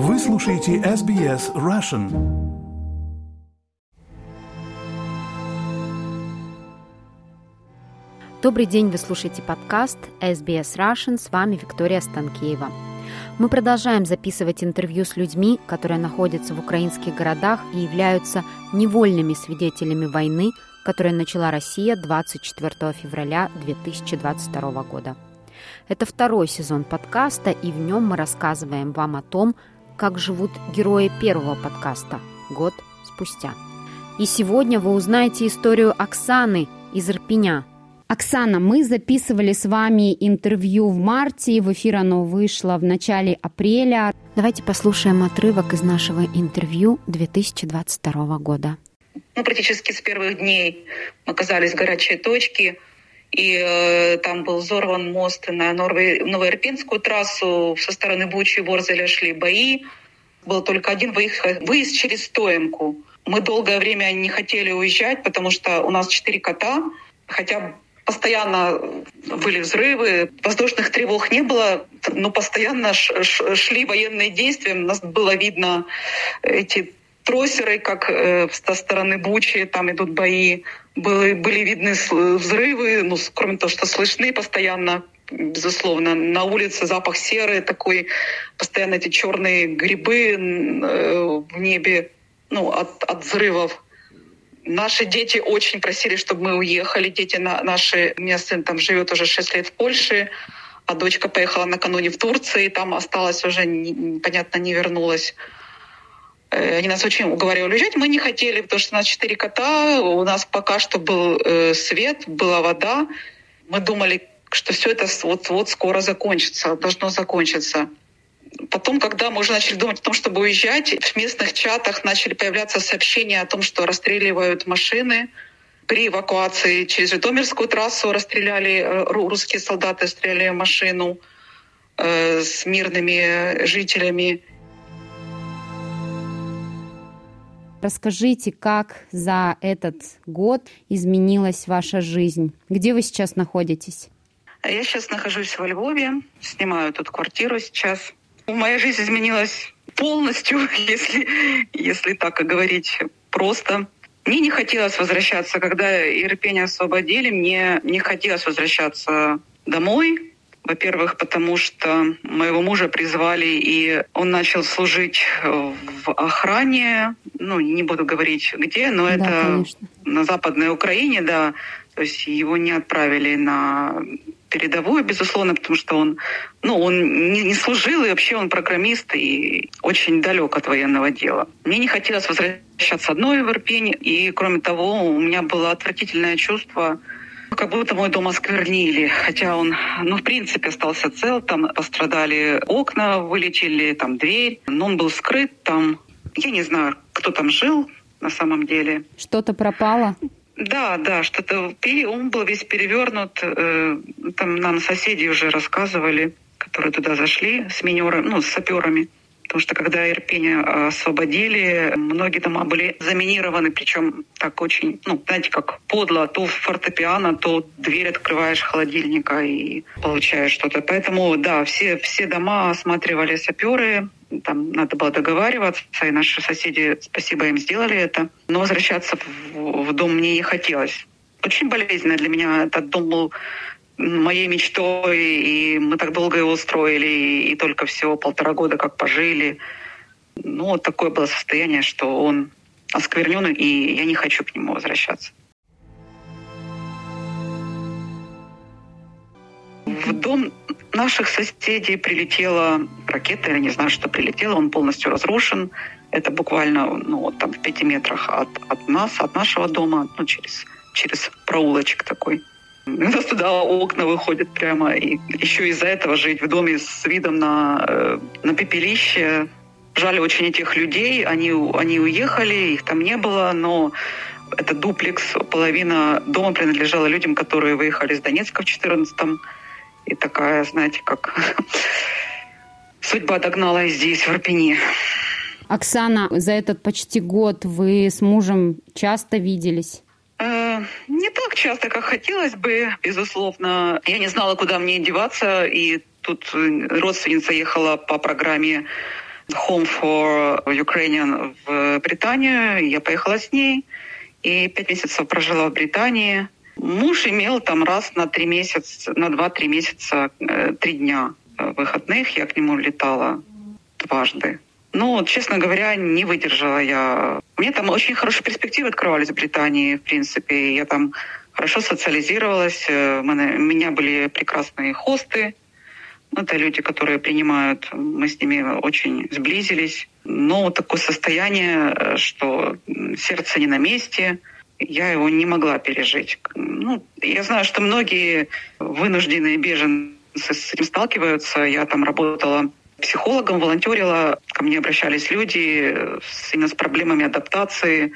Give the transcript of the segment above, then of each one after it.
Вы слушаете SBS Russian. Добрый день, вы слушаете подкаст SBS Russian, с вами Виктория Станкеева. Мы продолжаем записывать интервью с людьми, которые находятся в украинских городах и являются невольными свидетелями войны, которую начала Россия 24 февраля 2022 года. Это второй сезон подкаста, и в нем мы рассказываем вам о том, как живут герои первого подкаста год спустя. И сегодня вы узнаете историю Оксаны из Ирпеня. Оксана, мы записывали с вами интервью в марте, в эфир оно вышло в начале апреля. Давайте послушаем отрывок из нашего интервью 2022 года. Ну, практически с первых дней мы оказались в горячей точке, и э, там был взорван мост на Новоирпинскую трассу. Со стороны Бучи и Ворзеля шли бои. Был только один выезд, выезд через Стоемку. Мы долгое время не хотели уезжать, потому что у нас четыре кота, хотя постоянно были взрывы, воздушных тревог не было, но постоянно шли военные действия. У нас было видно эти троссеры, как э, со стороны Бучи, там идут бои. Были, были видны взрывы, ну, кроме того, что слышны постоянно, безусловно. На улице запах серы такой, постоянно эти черные грибы э, в небе, ну, от, от взрывов. Наши дети очень просили, чтобы мы уехали. Дети на, наши, у меня сын там живет уже 6 лет в Польше, а дочка поехала накануне в Турции, и там осталась уже, непонятно, не вернулась. Э, они нас очень уговаривали уезжать. Мы не хотели, потому что у нас четыре кота, у нас пока что был э, свет, была вода. Мы думали, что все это вот-вот скоро закончится, должно закончиться. Потом, когда мы уже начали думать о том, чтобы уезжать, в местных чатах начали появляться сообщения о том, что расстреливают машины. При эвакуации через Житомирскую трассу расстреляли, э, русские солдаты стреляли машину с мирными жителями. Расскажите, как за этот год изменилась ваша жизнь? Где вы сейчас находитесь? Я сейчас нахожусь во Львове, снимаю тут квартиру сейчас. Моя жизнь изменилась полностью, если, если так говорить просто. Мне не хотелось возвращаться, когда Ирпень освободили, мне не хотелось возвращаться домой, во-первых, потому что моего мужа призвали, и он начал служить в охране. Ну, не буду говорить где, но да, это конечно. на Западной Украине, да. То есть его не отправили на передовую, безусловно, потому что он, ну, он не, не служил, и вообще он программист и очень далек от военного дела. Мне не хотелось возвращаться одной в Ирпень, и, кроме того, у меня было отвратительное чувство как будто мой дом осквернили, хотя он, ну, в принципе, остался цел. Там пострадали окна, вылетели, там дверь, но он был скрыт там. Я не знаю, кто там жил на самом деле. Что-то пропало? Да, да, что-то. Он был весь перевернут. Э, там нам соседи уже рассказывали, которые туда зашли с минерами, ну, с саперами. Потому что когда Ирпень освободили, многие дома были заминированы, причем так очень, ну, знаете, как подло. То фортепиано, то дверь открываешь холодильника и получаешь что-то. Поэтому, да, все, все дома осматривали саперы, там надо было договариваться, и наши соседи, спасибо им, сделали это. Но возвращаться в, в дом мне не хотелось. Очень болезненно для меня этот дом был моей мечтой, и мы так долго его строили, и только всего полтора года как пожили. Ну, вот такое было состояние, что он осквернен, и я не хочу к нему возвращаться. В дом наших соседей прилетела ракета, я не знаю, что прилетела, он полностью разрушен. Это буквально ну, там в пяти метрах от, от нас, от нашего дома, ну, через, через проулочек такой. У нас туда окна выходят прямо. И еще из-за этого жить в доме с видом на, э, на пепелище. Жаль очень этих людей. Они, они уехали, их там не было, но это дуплекс. Половина дома принадлежала людям, которые выехали из Донецка в 14-м. И такая, знаете, как судьба догнала и здесь, в Арпине. Оксана, за этот почти год вы с мужем часто виделись? Э, не так часто, как хотелось бы, безусловно. Я не знала, куда мне деваться, и тут родственница ехала по программе Home for Ukrainian в Британию. Я поехала с ней и пять месяцев прожила в Британии. Муж имел там раз на три месяца, на два-три месяца, э, три дня выходных. Я к нему летала дважды. Ну, честно говоря, не выдержала я. Мне там очень хорошие перспективы открывались в Британии, в принципе. Я там хорошо социализировалась. Э, у меня были прекрасные хосты. Это люди, которые принимают, мы с ними очень сблизились. Но такое состояние, э, что сердце не на месте, я его не могла пережить. Ну, я знаю, что многие вынужденные беженцы с этим сталкиваются. Я там работала психологом, волонтерила, ко мне обращались люди с, именно с проблемами адаптации,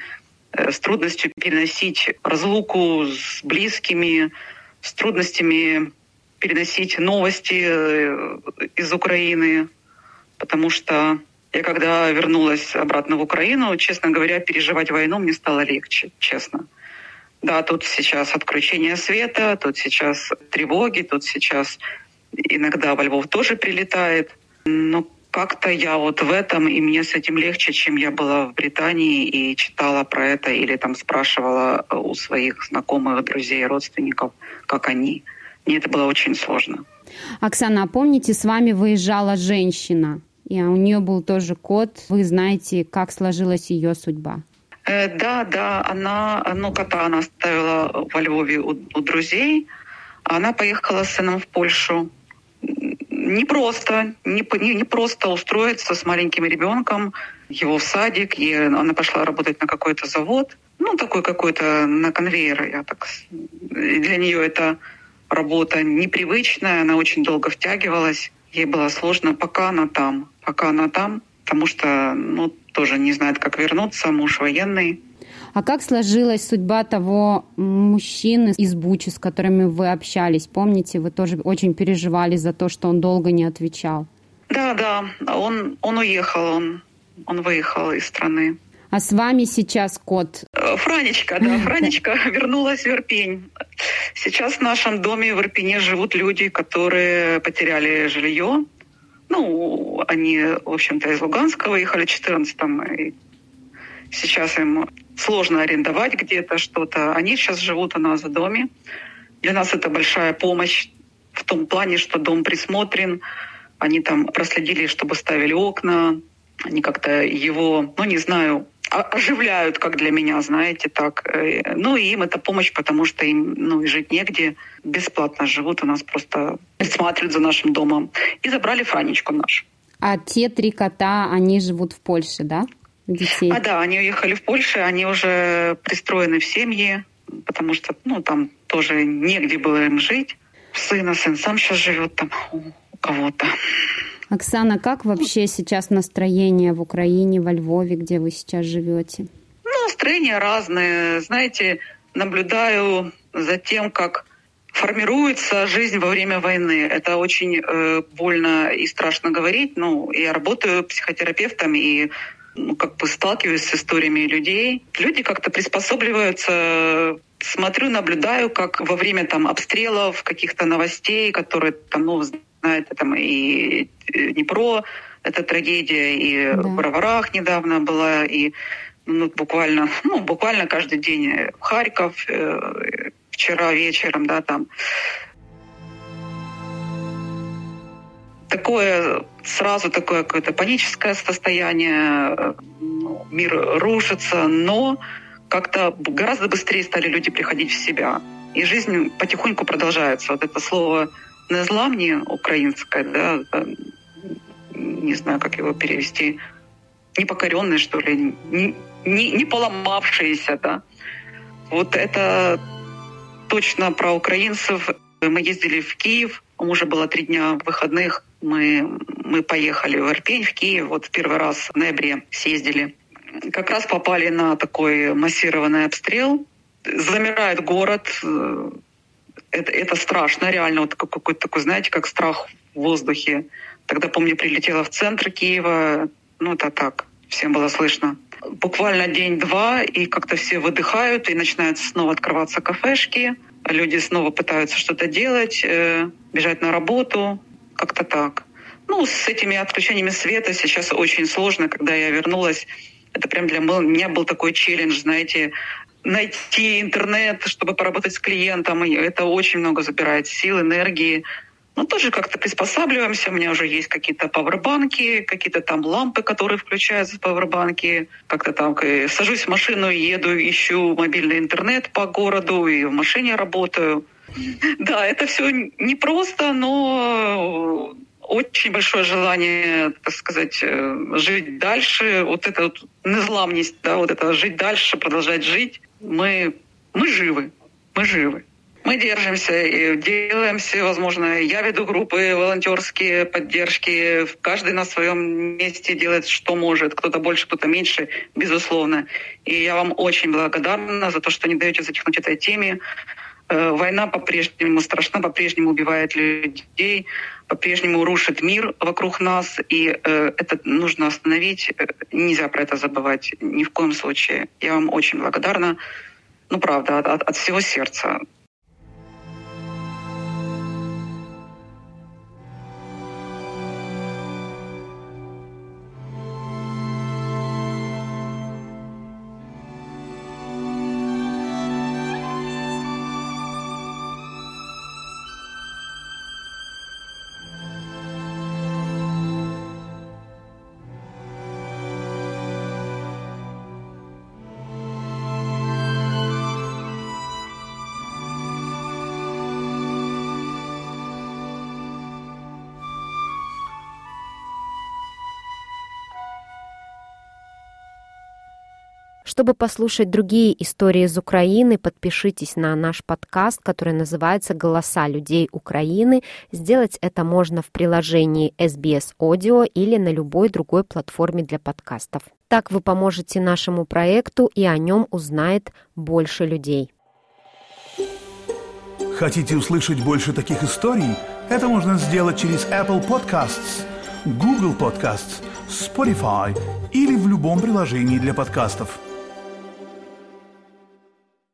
э, с трудностью переносить разлуку с близкими, с трудностями переносить новости э, из Украины, потому что я когда вернулась обратно в Украину, честно говоря, переживать войну мне стало легче, честно. Да, тут сейчас отключение света, тут сейчас тревоги, тут сейчас иногда во Львов тоже прилетает. Но как-то я вот в этом, и мне с этим легче, чем я была в Британии и читала про это или там спрашивала у своих знакомых, друзей, родственников, как они. Мне это было очень сложно. Оксана, а помните, с вами выезжала женщина, и у нее был тоже кот. Вы знаете, как сложилась ее судьба? Э, да, да, она, ну, кота она оставила во Львове у, у друзей. Она поехала с сыном в Польшу не просто, не, не, не просто устроиться с маленьким ребенком, его в садик, и она пошла работать на какой-то завод, ну, такой какой-то на конвейер, я так... Для нее это работа непривычная, она очень долго втягивалась, ей было сложно, пока она там, пока она там, потому что, ну, тоже не знает, как вернуться, муж военный, а как сложилась судьба того мужчины из Бучи, с которыми вы общались? Помните, вы тоже очень переживали за то, что он долго не отвечал. Да, да, он, он уехал, он, он выехал из страны. А с вами сейчас кот? Э, Франечка, да, Франечка вернулась в Ирпень. Сейчас в нашем доме в Ирпене живут люди, которые потеряли жилье. Ну, они, в общем-то, из Луганска выехали в 14-м. Сейчас им сложно арендовать где-то что-то. Они сейчас живут у нас в доме. Для нас это большая помощь в том плане, что дом присмотрен. Они там проследили, чтобы ставили окна. Они как-то его, ну не знаю, оживляют, как для меня, знаете, так. Э, ну и им это помощь, потому что им ну, и жить негде. Бесплатно живут у нас, просто присматривают за нашим домом. И забрали Франечку нашу. А те три кота, они живут в Польше, да? Детей? А да, они уехали в Польшу, они уже пристроены в семьи, потому что ну, там тоже негде было им жить. Сын, сын сам сейчас живет там у кого-то. Оксана, как вообще сейчас настроение в Украине, во Львове, где вы сейчас живете? Ну, настроения разные. Знаете, наблюдаю за тем, как формируется жизнь во время войны. Это очень э, больно и страшно говорить. Ну, я работаю психотерапевтом и ну, как бы сталкиваюсь с историями людей. Люди как-то приспосабливаются смотрю, наблюдаю, как во время там обстрелов, каких-то новостей, которые там, ну, знаете, там и Днепро, это трагедия, и да. в Броварах недавно была, и ну, буквально, ну, буквально каждый день Харьков, э, вчера вечером, да, там такое сразу такое какое-то паническое состояние, ну, мир рушится, но как-то гораздо быстрее стали люди приходить в себя. И жизнь потихоньку продолжается. Вот это слово «незламни» украинское, да, не знаю, как его перевести, непокоренные, что ли, не, не, не поломавшиеся, да. Вот это точно про украинцев. Мы ездили в Киев, у мужа было три дня выходных, мы, мы поехали в Ирпень, в Киев, вот первый раз в ноябре съездили. Как раз попали на такой массированный обстрел. Замирает город. Это, это страшно, реально. Вот какой-то такой, знаете, как страх в воздухе. Тогда, помню, прилетела в центр Киева. Ну, это так, всем было слышно. Буквально день-два, и как-то все выдыхают, и начинают снова открываться кафешки. Люди снова пытаются что-то делать, э, бежать на работу как-то так. Ну, с этими отключениями света сейчас очень сложно. Когда я вернулась, это прям для меня был такой челлендж, знаете, найти интернет, чтобы поработать с клиентом. И это очень много забирает сил, энергии. Но тоже как-то приспосабливаемся. У меня уже есть какие-то пауэрбанки, какие-то там лампы, которые включаются в пауэрбанки. Как-то там сажусь в машину, еду, ищу мобильный интернет по городу и в машине работаю. Да, это все непросто, но очень большое желание, так сказать, э, жить дальше. Вот эта вот незламность, да, вот это жить дальше, продолжать жить. Мы, мы живы, мы живы. Мы держимся и делаем все возможное. Я веду группы волонтерские, поддержки. Каждый на своем месте делает, что может. Кто-то больше, кто-то меньше, безусловно. И я вам очень благодарна за то, что не даете затихнуть этой теме. Э, война по-прежнему страшна, по-прежнему убивает людей, по-прежнему рушит мир вокруг нас, и э, это нужно остановить. Э, нельзя про это забывать ни в коем случае. Я вам очень благодарна, ну правда, от, от всего сердца. Чтобы послушать другие истории из Украины, подпишитесь на наш подкаст, который называется «Голоса людей Украины». Сделать это можно в приложении SBS Audio или на любой другой платформе для подкастов. Так вы поможете нашему проекту, и о нем узнает больше людей. Хотите услышать больше таких историй? Это можно сделать через Apple Podcasts, Google Podcasts, Spotify или в любом приложении для подкастов –